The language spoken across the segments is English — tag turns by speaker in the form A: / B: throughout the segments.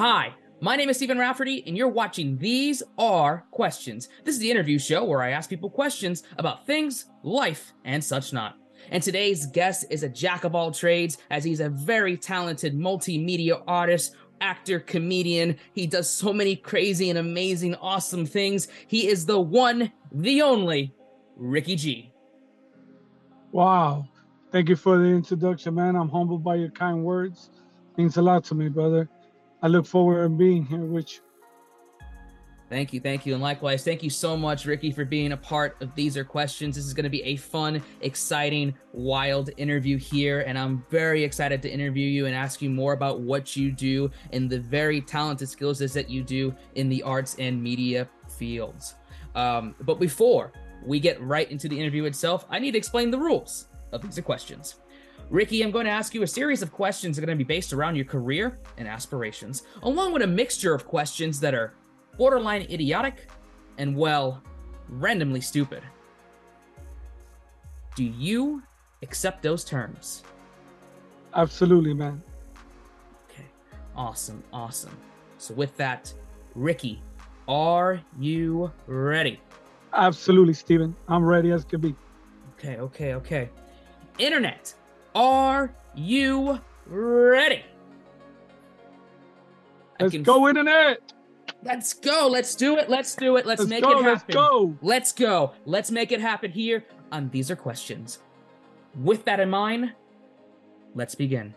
A: Hi, my name is Stephen Rafferty, and you're watching These Are Questions. This is the interview show where I ask people questions about things, life, and such not. And today's guest is a jack of all trades, as he's a very talented multimedia artist, actor, comedian. He does so many crazy and amazing, awesome things. He is the one, the only Ricky G.
B: Wow. Thank you for the introduction, man. I'm humbled by your kind words. Means a lot to me, brother. I look forward to being here with you.
A: Thank you, thank you, and likewise, thank you so much, Ricky, for being a part of These Are Questions. This is going to be a fun, exciting, wild interview here, and I'm very excited to interview you and ask you more about what you do and the very talented skills that you do in the arts and media fields. Um, but before we get right into the interview itself, I need to explain the rules of These Are Questions. Ricky, I'm going to ask you a series of questions that are going to be based around your career and aspirations, along with a mixture of questions that are borderline idiotic, and well, randomly stupid. Do you accept those terms?
B: Absolutely, man.
A: Okay, awesome, awesome. So, with that, Ricky, are you ready?
B: Absolutely, Steven. I'm ready as can be.
A: Okay, okay, okay. Internet, are you ready?
B: Let's go, Internet!
A: Let's go. Let's do it. Let's do it. Let's, let's make
B: go,
A: it happen.
B: Let's go.
A: Let's go. Let's make it happen here on These Are Questions. With that in mind, let's begin.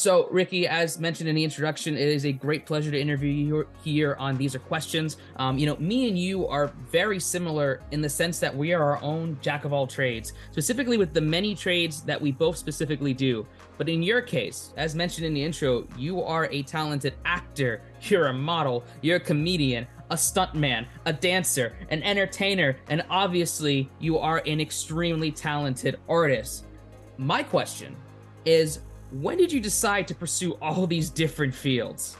A: So, Ricky, as mentioned in the introduction, it is a great pleasure to interview you here on These Are Questions. Um, you know, me and you are very similar in the sense that we are our own jack of all trades, specifically with the many trades that we both specifically do. But in your case, as mentioned in the intro, you are a talented actor, you're a model, you're a comedian, a stuntman, a dancer, an entertainer, and obviously, you are an extremely talented artist. My question is when did you decide to pursue all these different fields?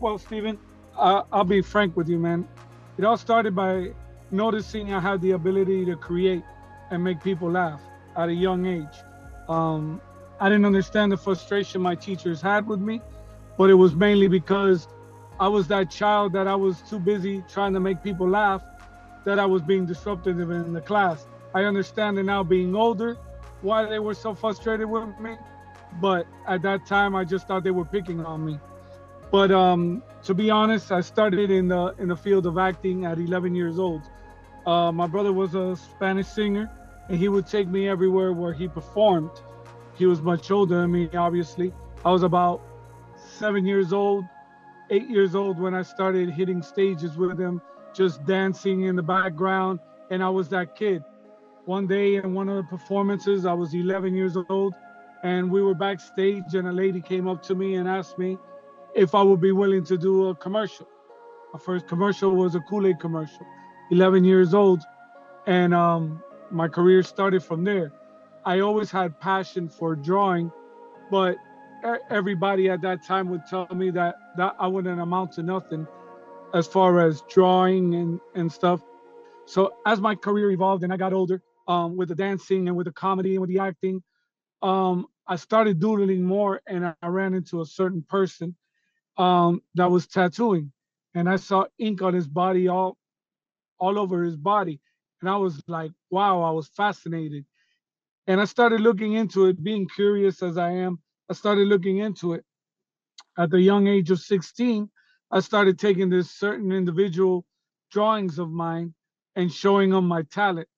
B: Well, Stephen, uh, I'll be frank with you, man. It all started by noticing I had the ability to create and make people laugh at a young age. Um, I didn't understand the frustration my teachers had with me, but it was mainly because I was that child that I was too busy trying to make people laugh that I was being disruptive in the class. I understand it now being older why they were so frustrated with me. But at that time, I just thought they were picking on me. But um, to be honest, I started in the in the field of acting at 11 years old. Uh, my brother was a Spanish singer, and he would take me everywhere where he performed. He was much older than me, obviously. I was about seven years old, eight years old when I started hitting stages with him, just dancing in the background, and I was that kid one day in one of the performances, I was 11 years old, and we were backstage, and a lady came up to me and asked me if I would be willing to do a commercial. My first commercial was a Kool Aid commercial, 11 years old, and um, my career started from there. I always had passion for drawing, but everybody at that time would tell me that, that I wouldn't amount to nothing as far as drawing and, and stuff. So as my career evolved and I got older, um, with the dancing and with the comedy and with the acting, um, I started doodling more and I ran into a certain person um, that was tattooing. And I saw ink on his body all all over his body. And I was like, wow, I was fascinated. And I started looking into it, being curious as I am. I started looking into it. At the young age of 16, I started taking this certain individual drawings of mine and showing them my talent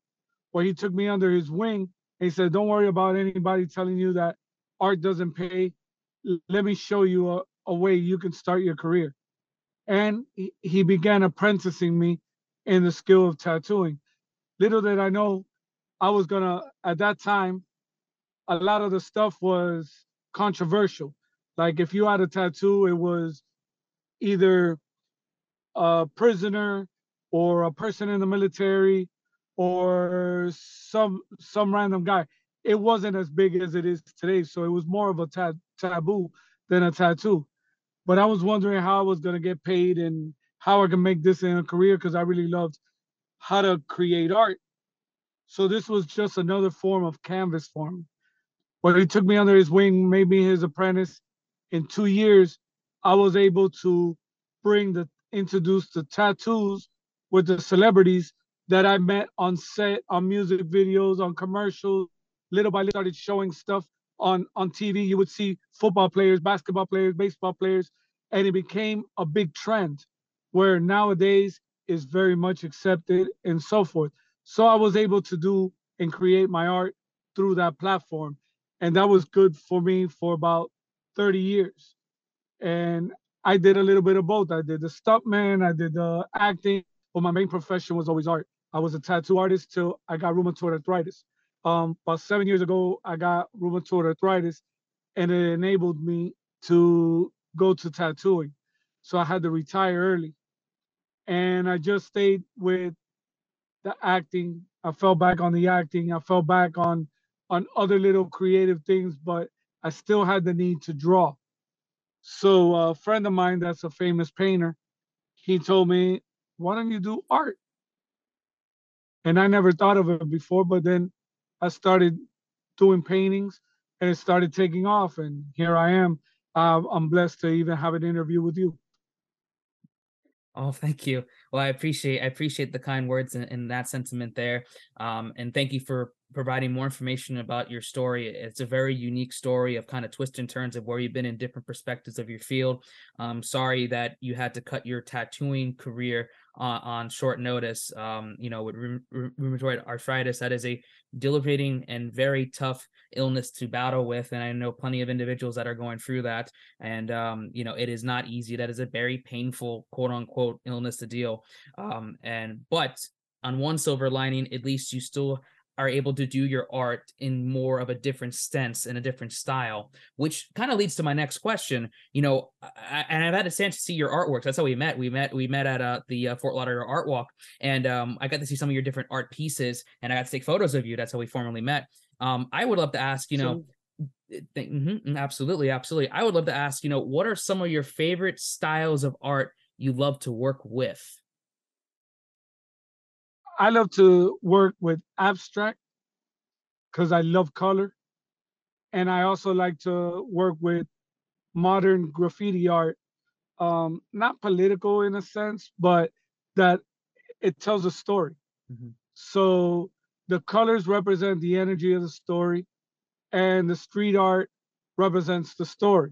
B: where he took me under his wing he said, Don't worry about anybody telling you that art doesn't pay. Let me show you a, a way you can start your career. And he, he began apprenticing me in the skill of tattooing. Little did I know I was gonna, at that time, a lot of the stuff was controversial. Like if you had a tattoo, it was either a prisoner or a person in the military or some some random guy. It wasn't as big as it is today, so it was more of a ta- taboo than a tattoo. But I was wondering how I was gonna get paid and how I can make this in a career because I really loved how to create art. So this was just another form of canvas for me. Where he took me under his wing, made me his apprentice. in two years, I was able to bring the introduce the tattoos with the celebrities that I met on set, on music videos, on commercials. Little by little, started showing stuff on on TV. You would see football players, basketball players, baseball players, and it became a big trend where nowadays is very much accepted and so forth. So I was able to do and create my art through that platform. And that was good for me for about 30 years. And I did a little bit of both. I did the stuntman, I did the acting, but my main profession was always art. I was a tattoo artist till I got rheumatoid arthritis. Um, about seven years ago, I got rheumatoid arthritis, and it enabled me to go to tattooing. So I had to retire early, and I just stayed with the acting. I fell back on the acting. I fell back on on other little creative things, but I still had the need to draw. So a friend of mine that's a famous painter, he told me, "Why don't you do art?" And I never thought of it before, but then I started doing paintings, and it started taking off, and here I am. Uh, I'm blessed to even have an interview with you.
A: Oh, thank you. Well, I appreciate I appreciate the kind words and, and that sentiment there. Um, and thank you for providing more information about your story. It's a very unique story of kind of twists and turns of where you've been in different perspectives of your field. I'm sorry that you had to cut your tattooing career on, on short notice. Um, you know, with rheumatoid arthritis, that is a debilitating and very tough illness to battle with. And I know plenty of individuals that are going through that. And, um, you know, it is not easy. That is a very painful, quote unquote, illness to deal. Um, and, but on one silver lining, at least you still are able to do your art in more of a different stance and a different style, which kind of leads to my next question. You know, I, and I've had a chance to see your artworks. That's how we met. We met we met at uh, the uh, Fort Lauderdale Art Walk, and um, I got to see some of your different art pieces, and I got to take photos of you. That's how we formally met. Um, I would love to ask, you know. So, mm-hmm, mm-hmm, absolutely, absolutely. I would love to ask, you know, what are some of your favorite styles of art you love to work with?
B: I love to work with abstract because I love color. And I also like to work with modern graffiti art, um, not political in a sense, but that it tells a story. Mm-hmm. So the colors represent the energy of the story, and the street art represents the story.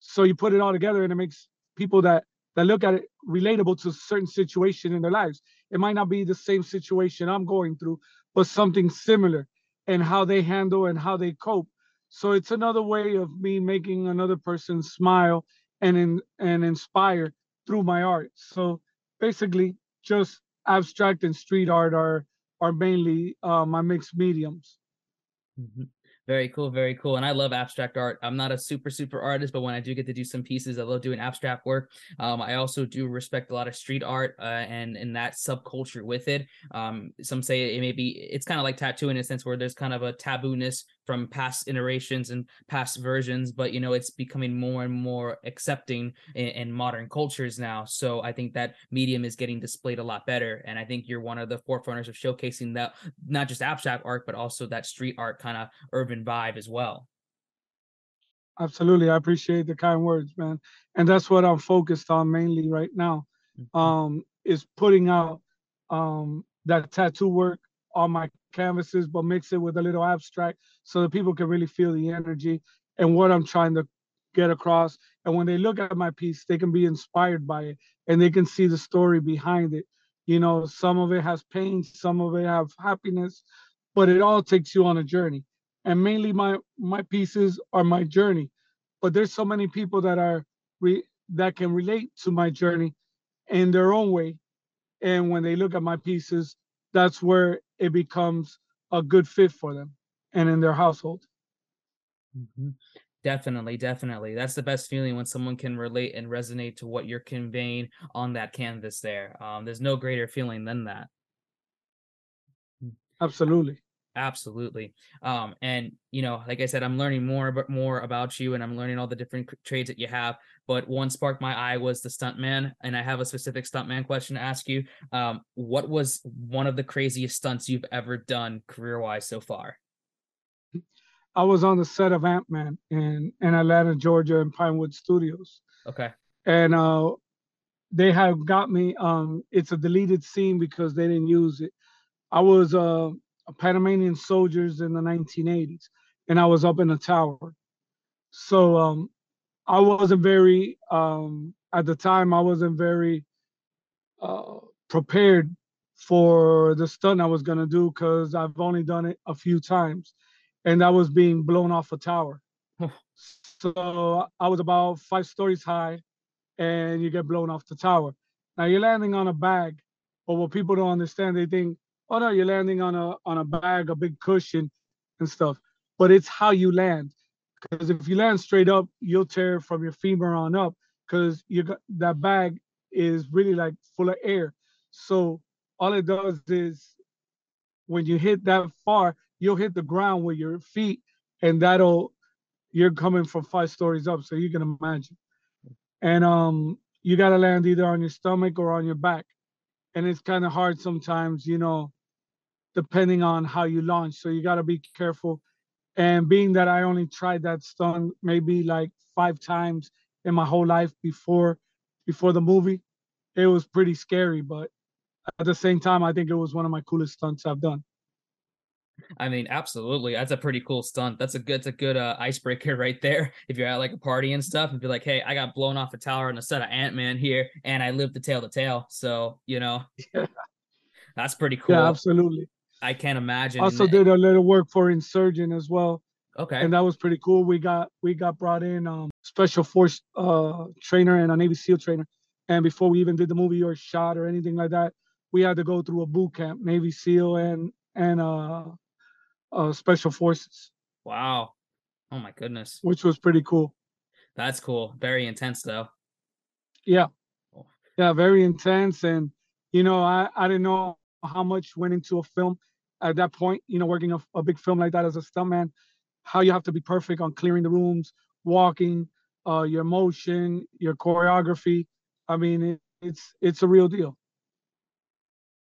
B: So you put it all together, and it makes people that that look at it relatable to a certain situation in their lives. It might not be the same situation I'm going through, but something similar and how they handle and how they cope. So it's another way of me making another person smile and in, and inspire through my art. So basically, just abstract and street art are are mainly uh, my mixed mediums.
A: Mm-hmm. Very cool, very cool. And I love abstract art. I'm not a super, super artist, but when I do get to do some pieces, I love doing abstract work. Um, I also do respect a lot of street art uh, and and that subculture with it. Um, some say it may be it's kind of like tattooing in a sense where there's kind of a tabooness from past iterations and past versions, but you know it's becoming more and more accepting in, in modern cultures now. So I think that medium is getting displayed a lot better, and I think you're one of the forerunners of showcasing that not just abstract art, but also that street art kind of urban vibe as well.
B: Absolutely, I appreciate the kind words, man, and that's what I'm focused on mainly right now. Mm-hmm. Um, is putting out um that tattoo work on my canvases, but mix it with a little abstract so that people can really feel the energy and what I'm trying to get across. And when they look at my piece, they can be inspired by it and they can see the story behind it. You know, some of it has pain, some of it have happiness, but it all takes you on a journey. And mainly my my pieces are my journey. But there's so many people that are re, that can relate to my journey in their own way. And when they look at my pieces, that's where it becomes a good fit for them and in their household.
A: Mm-hmm. Definitely, definitely. That's the best feeling when someone can relate and resonate to what you're conveying on that canvas there. Um, there's no greater feeling than that.
B: Absolutely.
A: Absolutely. Um, and you know, like I said, I'm learning more but more about you and I'm learning all the different trades that you have. But one sparked my eye was the stuntman, and I have a specific stuntman question to ask you. Um, what was one of the craziest stunts you've ever done career wise so far?
B: I was on the set of Ant Man in in Atlanta, Georgia, in Pinewood Studios,
A: Okay.
B: and uh, they have got me. Um, it's a deleted scene because they didn't use it. I was uh, a Panamanian soldiers in the 1980s, and I was up in a tower. So um, I wasn't very um, at the time. I wasn't very uh, prepared for the stunt I was gonna do because I've only done it a few times, and that was being blown off a tower. so I was about five stories high, and you get blown off the tower. Now you're landing on a bag, but what people don't understand, they think, oh no, you're landing on a on a bag, a big cushion, and stuff. But it's how you land, because if you land straight up, you'll tear from your femur on up, because you got that bag is really like full of air. So all it does is when you hit that far, you'll hit the ground with your feet, and that'll you're coming from five stories up, so you can imagine. And um, you gotta land either on your stomach or on your back, and it's kind of hard sometimes, you know, depending on how you launch. So you gotta be careful. And being that I only tried that stunt maybe like five times in my whole life before before the movie, it was pretty scary. But at the same time, I think it was one of my coolest stunts I've done.
A: I mean, absolutely. That's a pretty cool stunt. That's a good, that's a good uh, icebreaker right there. If you're at like a party and stuff, and be like, "Hey, I got blown off a tower on a set of Ant Man here, and I lived to tale the tale." So you know,
B: Yeah.
A: that's pretty cool.
B: Yeah, absolutely.
A: I can't imagine.
B: Also did a little work for Insurgent as well,
A: okay.
B: and that was pretty cool. We got we got brought in um special force uh trainer and a Navy SEAL trainer, and before we even did the movie or shot or anything like that, we had to go through a boot camp, Navy SEAL and and uh, uh special forces,
A: wow. Oh my goodness.
B: which was pretty cool.
A: That's cool. Very intense though.
B: Yeah. Yeah, very intense. And, you know, I, I didn't know how much went into a film at that point, you know, working a, a big film like that as a stuntman, how you have to be perfect on clearing the rooms, walking, uh, your motion, your choreography. I mean, it, it's it's a real deal.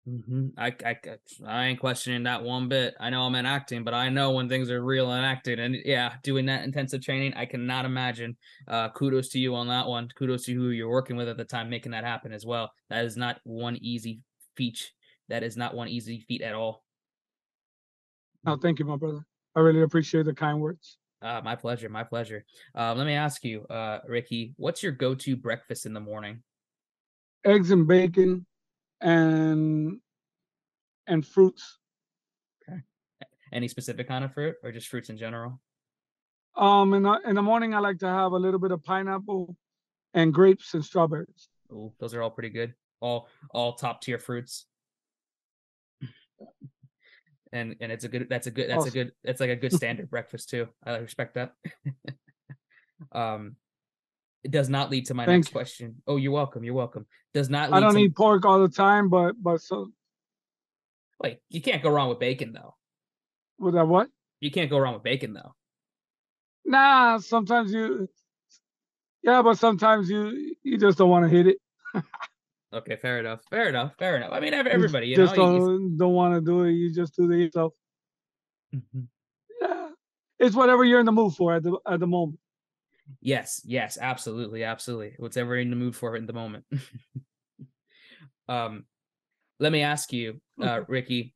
A: hmm I, I, I ain't questioning that one bit. I know I'm in acting, but I know when things are real and acting. And yeah, doing that intensive training, I cannot imagine. Uh, kudos to you on that one. Kudos to who you're working with at the time, making that happen as well. That is not one easy feat. That is not one easy feat at all.
B: No, thank you, my brother. I really appreciate the kind words.
A: Uh, my pleasure. My pleasure. Uh, let me ask you, uh, Ricky, what's your go-to breakfast in the morning?
B: Eggs and bacon and and fruits. Okay.
A: Any specific kind of fruit, or just fruits in general?
B: Um, in the in the morning, I like to have a little bit of pineapple and grapes and strawberries.
A: Ooh, those are all pretty good. All all top tier fruits. And and it's a good that's a good that's a good it's like a good standard breakfast too. I respect that. um it does not lead to my
B: Thank
A: next
B: you.
A: question. Oh, you're welcome. You're welcome. Does not lead
B: I don't
A: to
B: eat pork all the time, but but so
A: like you can't go wrong with bacon though.
B: with that what?
A: You can't go wrong with bacon though.
B: Nah, sometimes you. Yeah, but sometimes you you just don't want to hit it.
A: Okay, fair enough. Fair enough. Fair enough. I mean, ev-
B: You
A: everybody, you
B: just
A: know. you-
B: don't don't want to do it. You just do it yourself.
A: Mhm.
B: Yeah, it's whatever you're in the mood for at the at the moment.
A: Yes, yes, absolutely, absolutely. Whatever in the mood for in the moment. um, let me ask you, uh, Ricky,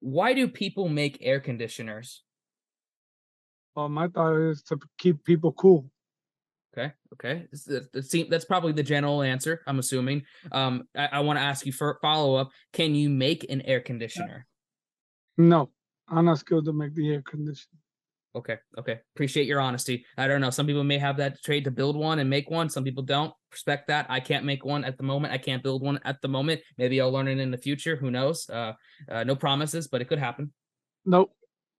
A: why do people make air conditioners?
B: Well, my thought is to keep people cool.
A: Okay, okay, This- that- that that's probably the general answer. I'm assuming. Um, I, I want to ask you for follow up. Can you make an air conditioner?
B: No, I'm not skilled to make the air conditioner.
A: Okay, okay. Appreciate your honesty. I don't know. Some people may have that trade to build one and make one. Some people don't. Respect that. I can't make one at the moment. I can't build one at the moment. Maybe I'll learn it in the future. Who knows? Uh, uh no promises, but it could happen.
B: Nope.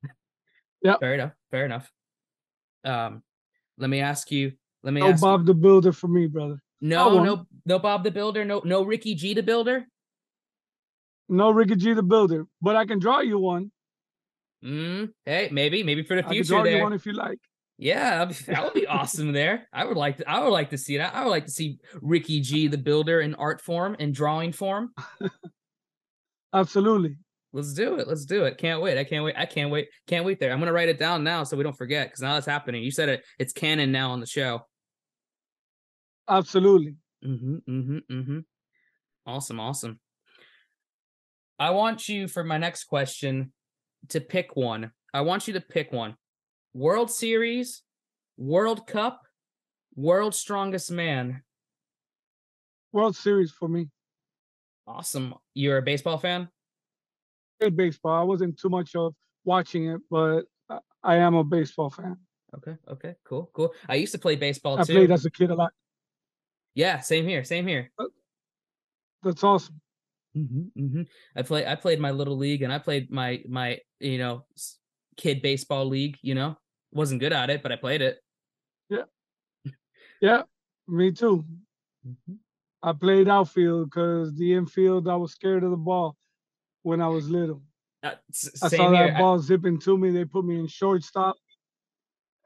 A: Fair enough. Fair enough. Um, let me ask you. Let me
B: No
A: ask. you-
B: Bob the Builder for me, brother.
A: no, no, no. Bob the Builder. No, no. Ricky G the Builder.
B: No Ricky G the Builder, but I can draw you one.
A: Mm, hey, maybe, maybe for the
B: I can
A: future
B: draw you one if you like.
A: Yeah, that would be awesome. There, I would like to. I would like to see that. I would like to see Ricky G the Builder in art form and drawing form.
B: Absolutely.
A: Let's do it. Let's do it. Can't wait. I can't wait. I can't wait. Can't wait there. I'm gonna write it down now so we don't forget because now that's happening. You said it. It's canon now on the show.
B: Absolutely.
A: Mm-hmm. Mm-hmm. Mm-hmm. Awesome. Awesome. I want you for my next question to pick one. I want you to pick one. World Series, World Cup, World Strongest Man.
B: World Series for me.
A: Awesome. You're a baseball fan?
B: Played baseball. I wasn't too much of watching it, but I am a baseball fan.
A: Okay. Okay. Cool. Cool. I used to play baseball
B: I
A: too.
B: played as a kid a lot.
A: Yeah. Same here. Same here.
B: That's awesome.
A: Mm-hmm, mm-hmm. I play. I played my little league, and I played my my you know kid baseball league. You know, wasn't good at it, but I played it.
B: Yeah, yeah, me too.
A: Mm-hmm.
B: I played outfield because the infield, I was scared of the ball when I was little.
A: Uh, s-
B: I saw
A: here.
B: that
A: I-
B: ball zipping to me. They put me in shortstop.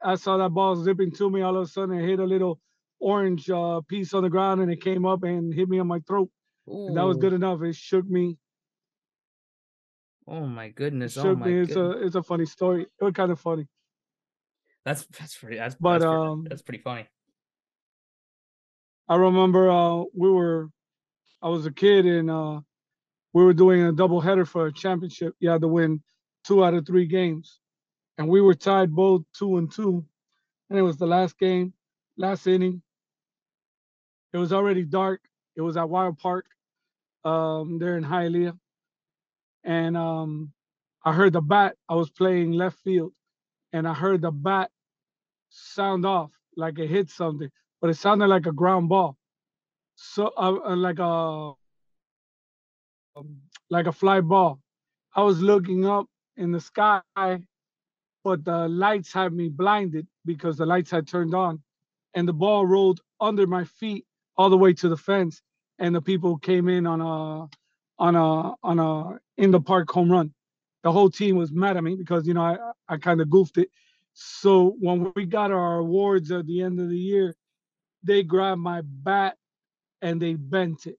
B: I saw that ball zipping to me. All of a sudden, it hit a little orange uh, piece on the ground, and it came up and hit me on my throat. And that was good enough. It shook me.
A: Oh my
B: It
A: goodness! Oh my
B: me. It's
A: goodness.
B: a it's a funny story. It was kind of funny.
A: That's that's pretty. That's
B: But,
A: that's, pretty,
B: um,
A: that's pretty funny.
B: I remember uh, we were, I was a kid and uh, we were doing a double header for a championship. You had to win two out of three games, and we were tied both two and two, and it was the last game, last inning. It was already dark. It was at Wild Park, um, there in Hialeah, and um, I heard the bat. I was playing left field, and I heard the bat sound off like it hit something, but it sounded like a ground ball. So uh, uh, like a um, like a fly ball. I was looking up in the sky, but the lights had me blinded because the lights had turned on, and the ball rolled under my feet all the way to the fence, and the people came in on a on a on a in the park home run. The whole team was mad at me because you know I I kind of goofed it. So when we got our awards at the end of the year, they grabbed my bat and they bent it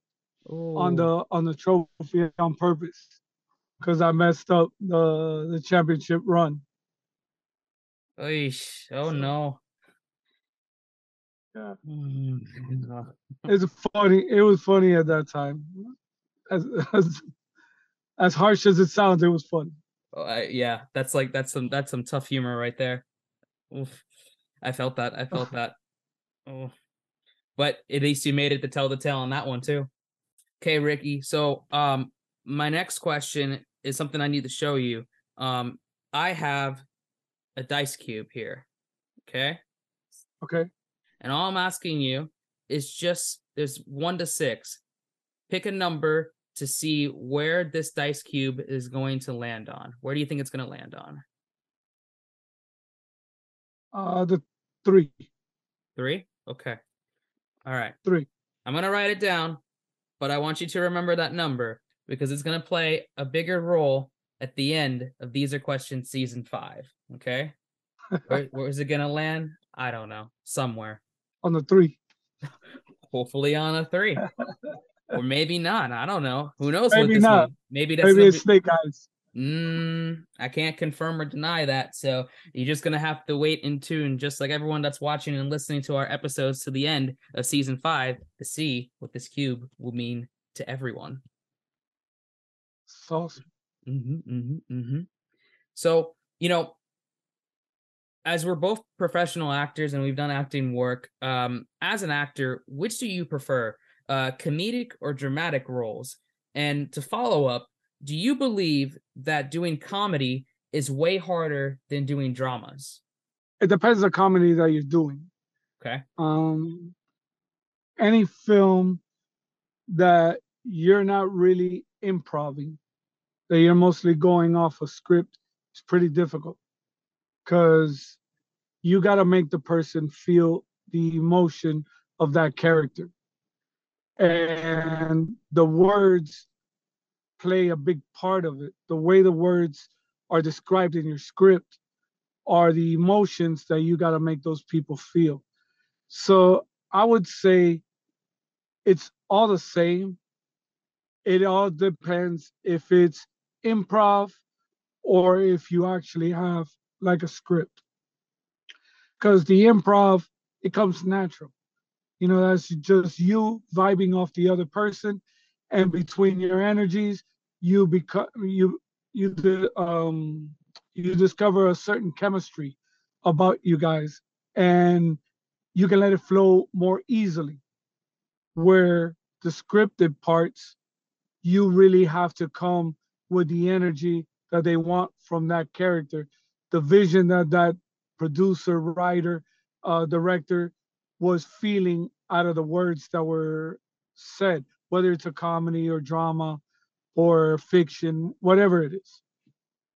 B: on the oh. on the trophy on purpose because I messed up the the championship run.
A: Oish. Oh no.
B: Yeah.
A: Mm.
B: It's funny. It was funny at that time. As as, as harsh as it sounds, it was fun.
A: Oh, I, yeah, that's like that's some that's some tough humor right there. Oof. I felt that. I felt that. Oh. But at least you made it to tell the tale on that one too. Okay, Ricky. So um my next question is something I need to show you. Um I have a dice cube here. Okay?
B: Okay.
A: And all I'm asking you is just there's one to six. Pick a number to see where this dice cube is going to land on. Where do you think it's going to land on?
B: Uh, the three,
A: Three? Okay. All right.
B: three.
A: I'm going to write it down, but I want you to remember that number because it's going to play a bigger role at the end of These Are Questions Season 5. Okay. Where, where is it going to land? I don't know. Somewhere.
B: On the three.
A: Hopefully on a three. or maybe not. I don't know. Who knows
B: Maybe
A: what this
B: not.
A: Maybe that's
B: Maybe it's
A: be-
B: snake eyes.
A: Mm, I can't confirm or deny that. So you're just gonna have to wait in tune, just like everyone that's watching and listening to our episodes to the end of season five to see what this cube will mean to everyone.
B: Awesome.
A: Mm-hmm, mm-hmm, mm-hmm. So, you know, as we're both professional actors and we've done acting work, um, as an actor, which do you prefer, uh, comedic or dramatic roles? And to follow up, do you believe that doing comedy is way harder than doing dramas?
B: It depends on the comedy that you're doing.
A: Okay.
B: um, any film that you're not really improving, that you're mostly going off a script, is pretty difficult because you got to make the person feel the emotion of that character. And the words play a big part of it. The way the words are described in your script are the emotions that you got to make those people feel. So I would say it's all the same. It all depends if it's improv or if you actually have like a script. Because the improv, it comes natural. You know, that's just you vibing off the other person, and between your energies, you become you you um you discover a certain chemistry about you guys, and you can let it flow more easily. Where the scripted parts, you really have to come with the energy that they want from that character, the vision that that producer, writer, uh, director was feeling out of the words that were said, whether it's a comedy or drama or fiction, whatever it is.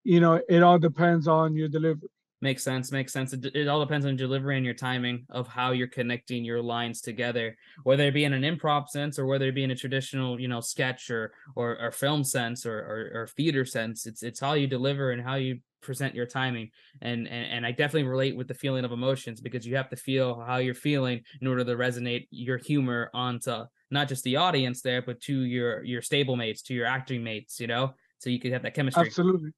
B: You know, it all depends on your delivery.
A: Makes sense. Makes sense. It, it, all depends on delivery and your timing of how you're connecting your lines together, whether it be in an improv sense or whether it be in a traditional, you know, sketch or or, or film sense or, or, or theater sense. It's it's how you deliver and how you present your timing. And, and and I definitely relate with the feeling of emotions because you have to feel how you're feeling in order to resonate your humor onto not just the audience there, but to your your stable mates, to your acting mates. You know, so you could have that chemistry.
B: Absolutely.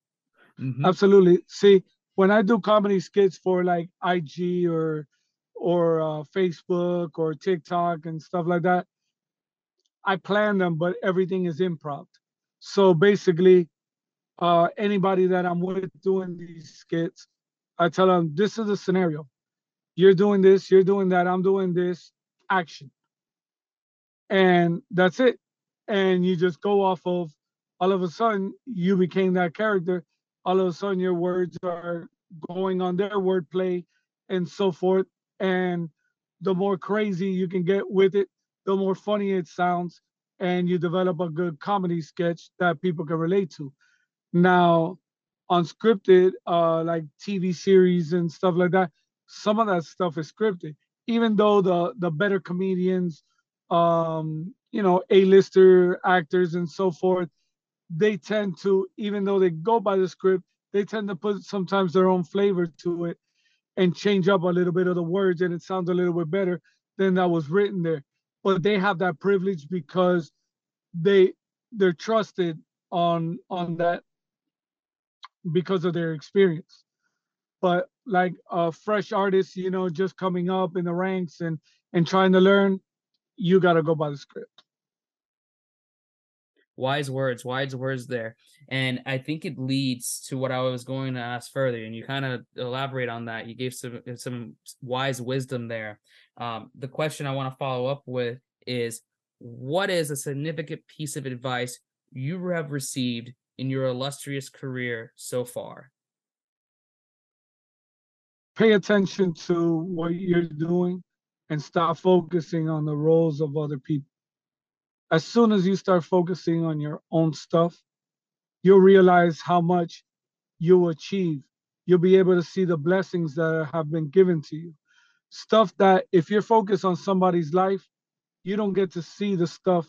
B: Mm-hmm. Absolutely. See when I do comedy skits for like IG or or uh, Facebook or TikTok and stuff like that, I plan them, but everything is improv. So basically, uh, anybody that I'm with doing these skits, I tell them this is the scenario. You're doing this, you're doing that, I'm doing this, action. And that's it. And you just go off of all of a sudden you became that character all of a sudden your words are going on their wordplay and so forth. And the more crazy you can get with it, the more funny it sounds, and you develop a good comedy sketch that people can relate to. Now, unscripted, uh, like TV series and stuff like that, some of that stuff is scripted. Even though the the better comedians, um, you know, A-lister actors and so forth, they tend to, even though they go by the script, they tend to put sometimes their own flavor to it and change up a little bit of the words and it sounds a little bit better than that was written there. But they have that privilege because they they're trusted on on that because of their experience. But like a fresh artist, you know, just coming up in the ranks and and trying to learn, you got to go by the script
A: wise words wise words there. And i think it leads to what i was going to ask further and you kind of elaborate on that. You gave some some wise wisdom there. Um, the question i want to follow up with is what is a significant piece of advice you have received in your illustrious career so far?
B: Pay attention to what you're doing and stop focusing on the roles of other people as soon as you start focusing on your own stuff, you'll realize how much you'll achieve. You'll be able to see the blessings that have been given to you. Stuff that if you're focused on somebody's life, you don't get to see the stuff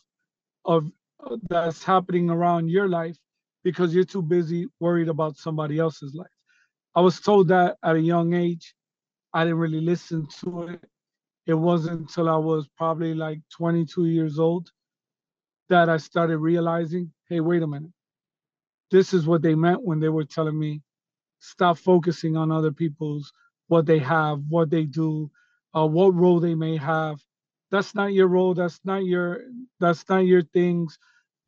B: of uh, that's happening around your life because you're too busy worried about somebody else's life. I was told that at a young age. I didn't really listen to it. It wasn't until I was probably like 22 years old that I started realizing, hey, wait a minute. This is what they meant when they were telling me stop focusing on other people's what they have, what they do, uh, what role they may have. That's not your role. That's not your. That's not your things.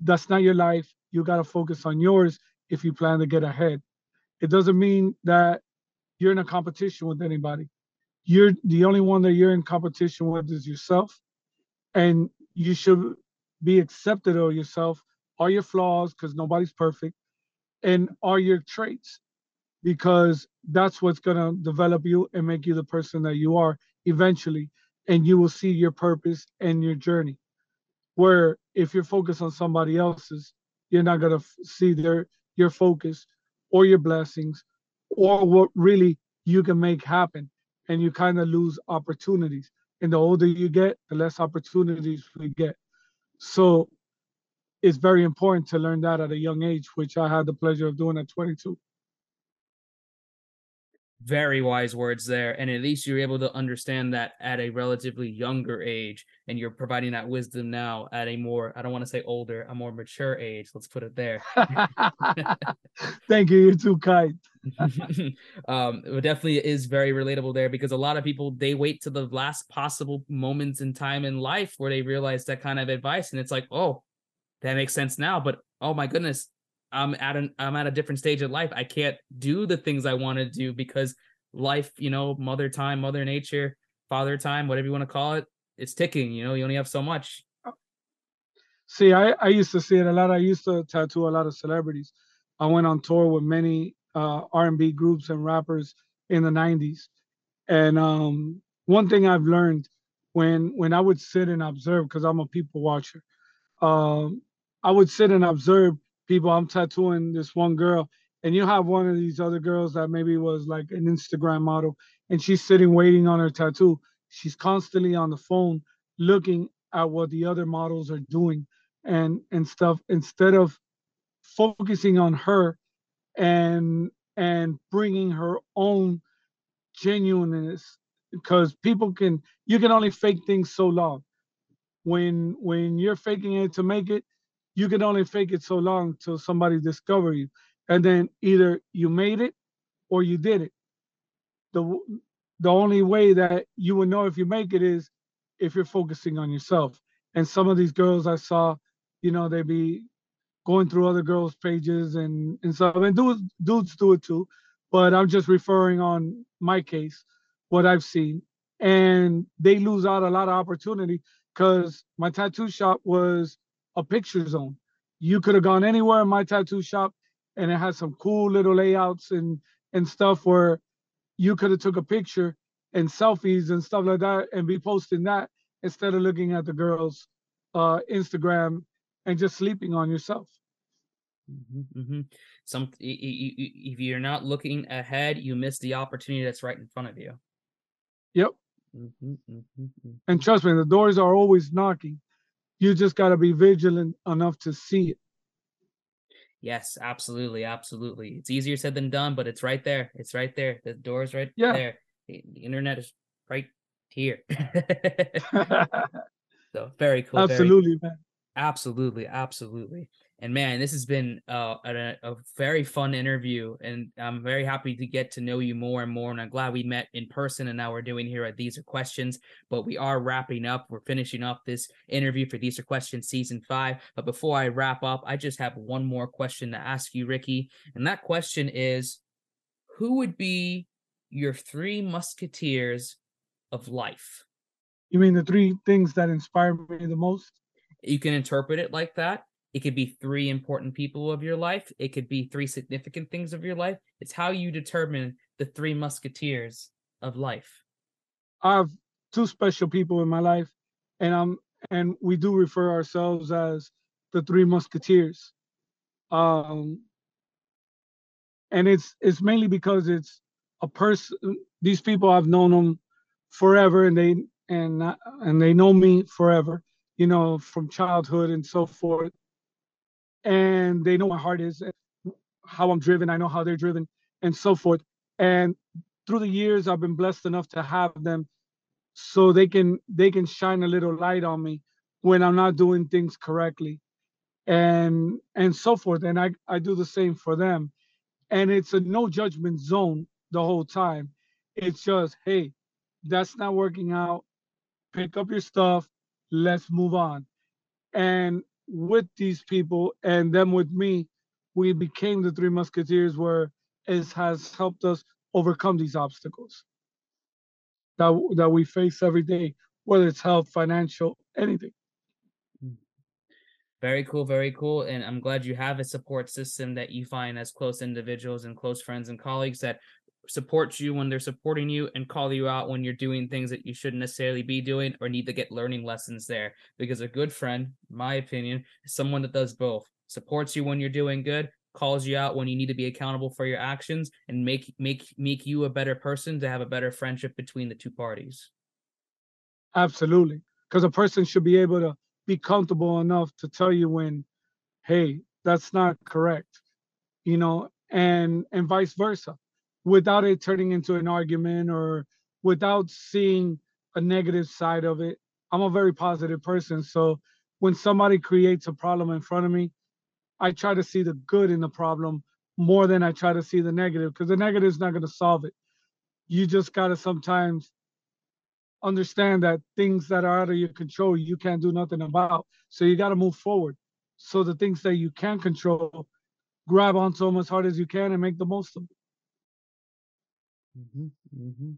B: That's not your life. You got to focus on yours if you plan to get ahead. It doesn't mean that you're in a competition with anybody. You're the only one that you're in competition with is yourself, and you should be accepted of yourself, are your flaws, because nobody's perfect, and are your traits, because that's what's going to develop you and make you the person that you are eventually. And you will see your purpose and your journey. Where if you're focused on somebody else's, you're not going to f- see their your focus or your blessings or what really you can make happen. And you kind of lose opportunities. And the older you get, the less opportunities we get. So it's very important to learn that at a young age, which I had the pleasure of doing at 22.
A: Very wise words there and at least you're able to understand that at a relatively younger age and you're providing that wisdom now at a more i don't want to say older a more mature age let's put it there.
B: Thank you you're too kind.
A: Um it definitely is very relatable there because a lot of people they wait to the last possible moments in time in life where they realize that kind of advice and it's like oh that makes sense now but oh my goodness I'm at an I'm at a different stage of life. I can't do the things I want to do because life, you know, mother time, mother nature, father time, whatever you want to call it, it's ticking. You know, you only have so much.
B: See, I, I used to see it a lot. I used to tattoo a lot of celebrities. I went on tour with many uh, R&B groups and rappers in the 90s. And um, one thing I've learned when when I would sit and observe, because I'm a people watcher, um, I would sit and observe people. I'm tattooing this one girl, and you have one of these other girls that maybe was like an Instagram model, and she's sitting waiting on her tattoo. She's constantly on the phone looking at what the other models are doing and and stuff instead of focusing on her and and bringing her own genuineness because people can you can only fake things so long when when you're faking it to make it you can only fake it so long till somebody discover you. And then either you made it or you did it. The the only way that you will know if you make it is if you're focusing on yourself. And some of these girls i saw you know they be going through other girls pages and and stuff. And dudes dudes do it too but i'm just referring on my case what i've seen. And they lose out a lot of opportunity because my tattoo shop was a picture zone. You could have gone anywhere in my tattoo shop and it had some cool little layouts and and stuff where you could have took a picture and selfies and stuff like that and be posting that instead of looking at the girls uh Instagram and just sleeping on yourself.
A: Mm-hmm, mm-hmm. Some if you're not looking ahead, you miss the opportunity that's right in front of you.
B: Yep. Mm-hmm, mm-hmm, mm-hmm. and trust me, the doors are always knocking you just got to be vigilant enough to see it.
A: Yes, absolutely, absolutely. It's easier said than done, but it's right there. It's right there. The door's right
B: yeah.
A: there. The internet is right here. so very cool.
B: Absolutely,
A: very,
B: man.
A: Absolutely, absolutely. And man, this has been uh, a, a, very fun interview, and I'm very happy to get to know you more and more. And I'm glad we met in person, and now we're doing here at These Are Questions. But we are wrapping up. We're finishing up this interview for These Are Questions season five. But before I wrap up, I just have one more question to ask you, Ricky, and that question is, who would be your three musketeers of life?
B: You mean the three things that inspire me the most?
A: You can interpret it like that it could be three important people of your life. It could be three significant things of your life. It's how you determine the three musketeers of life.
B: I have two special people in my life, and I'm and we do refer ourselves as the three musketeers. Um, and it's it's mainly because it's a person. These people I've known them forever, and they and and they know me forever. You know, from childhood and so forth and they know my heart is, eh, how I'm driven. I know how they're driven, and so forth. And through the years, I've been blessed enough to have them, so they can they can shine a little light on me when I'm not doing things correctly, and and so forth. And I I do the same for them, and it's a no judgment zone the whole time. It's just hey, that's not working out. Pick up your stuff. Let's move on. And with these people and them with me, we became the Three Musketeers, where it has helped us overcome these obstacles that that we face every day, whether it's health, financial, anything.
A: Hmm. Very cool, very cool. And I'm glad you have a support system that you find as close individuals and close friends and colleagues that support you when they're supporting you and call you out when you're doing things that you shouldn't necessarily be doing or need to get learning lessons there. Because a good friend my opinion is someone that does both. Supports you when you're doing good calls you out when you need to be accountable for your actions and make make make you a better person to have a better friendship between the two parties.
B: Absolutely. Because a person should be able to be comfortable enough to tell you when hey that's not correct you know and and vice versa without it turning into an argument or without seeing a negative side of it. I'm a very positive person. So when somebody creates a problem in front of me, I try to see the good in the problem more than I try to see the negative because the negative is not going to solve it. You just got to sometimes understand that things that are out of your control, you can't do nothing about. So you got to move forward. So the things that you can control, grab onto them as hard as you can and make the most of them.
A: Mm-hmm, mm-hmm.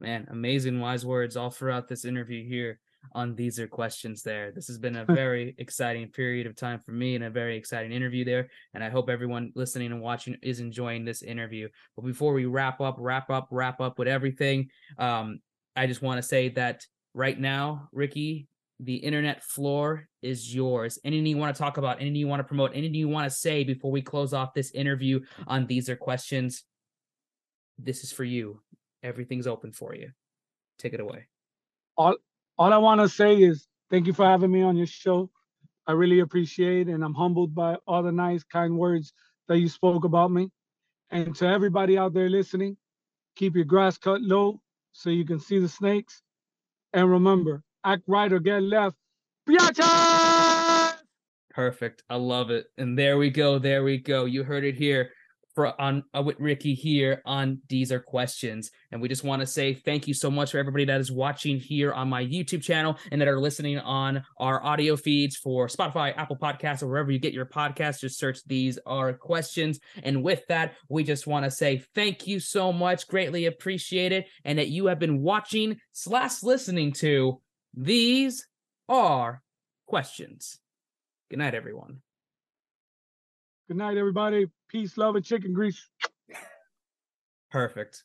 A: Man, amazing wise words all throughout this interview here on These Are Questions There. This has been a very exciting period of time for me and a very exciting interview there. And I hope everyone listening and watching is enjoying this interview. But before we wrap up, wrap up, wrap up with everything, um, I just want to say that right now, Ricky, the internet floor is yours. Anything you want to talk about, anything you want to promote, anything you want to say before we close off this interview on These Are Questions, this is for you. Everything's open for you. Take it away.
B: All all I want to say is thank you for having me on your show. I really appreciate and I'm humbled by all the nice, kind words that you spoke about me. And to everybody out there listening, keep your grass cut low so you can see the snakes. And remember, act right or get left. Biatches!
A: Perfect. I love it. And there we go. There we go. You heard it here for on uh, with Ricky here on These Are Questions. And we just want to say thank you so much for everybody that is watching here on my YouTube channel and that are listening on our audio feeds for Spotify, Apple Podcasts, or wherever you get your podcasts. Just search These Are Questions. And with that, we just want to say thank you so much. Greatly appreciate it. And that you have been watching slash listening to These Are Questions. Good night, everyone.
B: Good night, everybody. Peace, love, and chicken grease.
A: Perfect.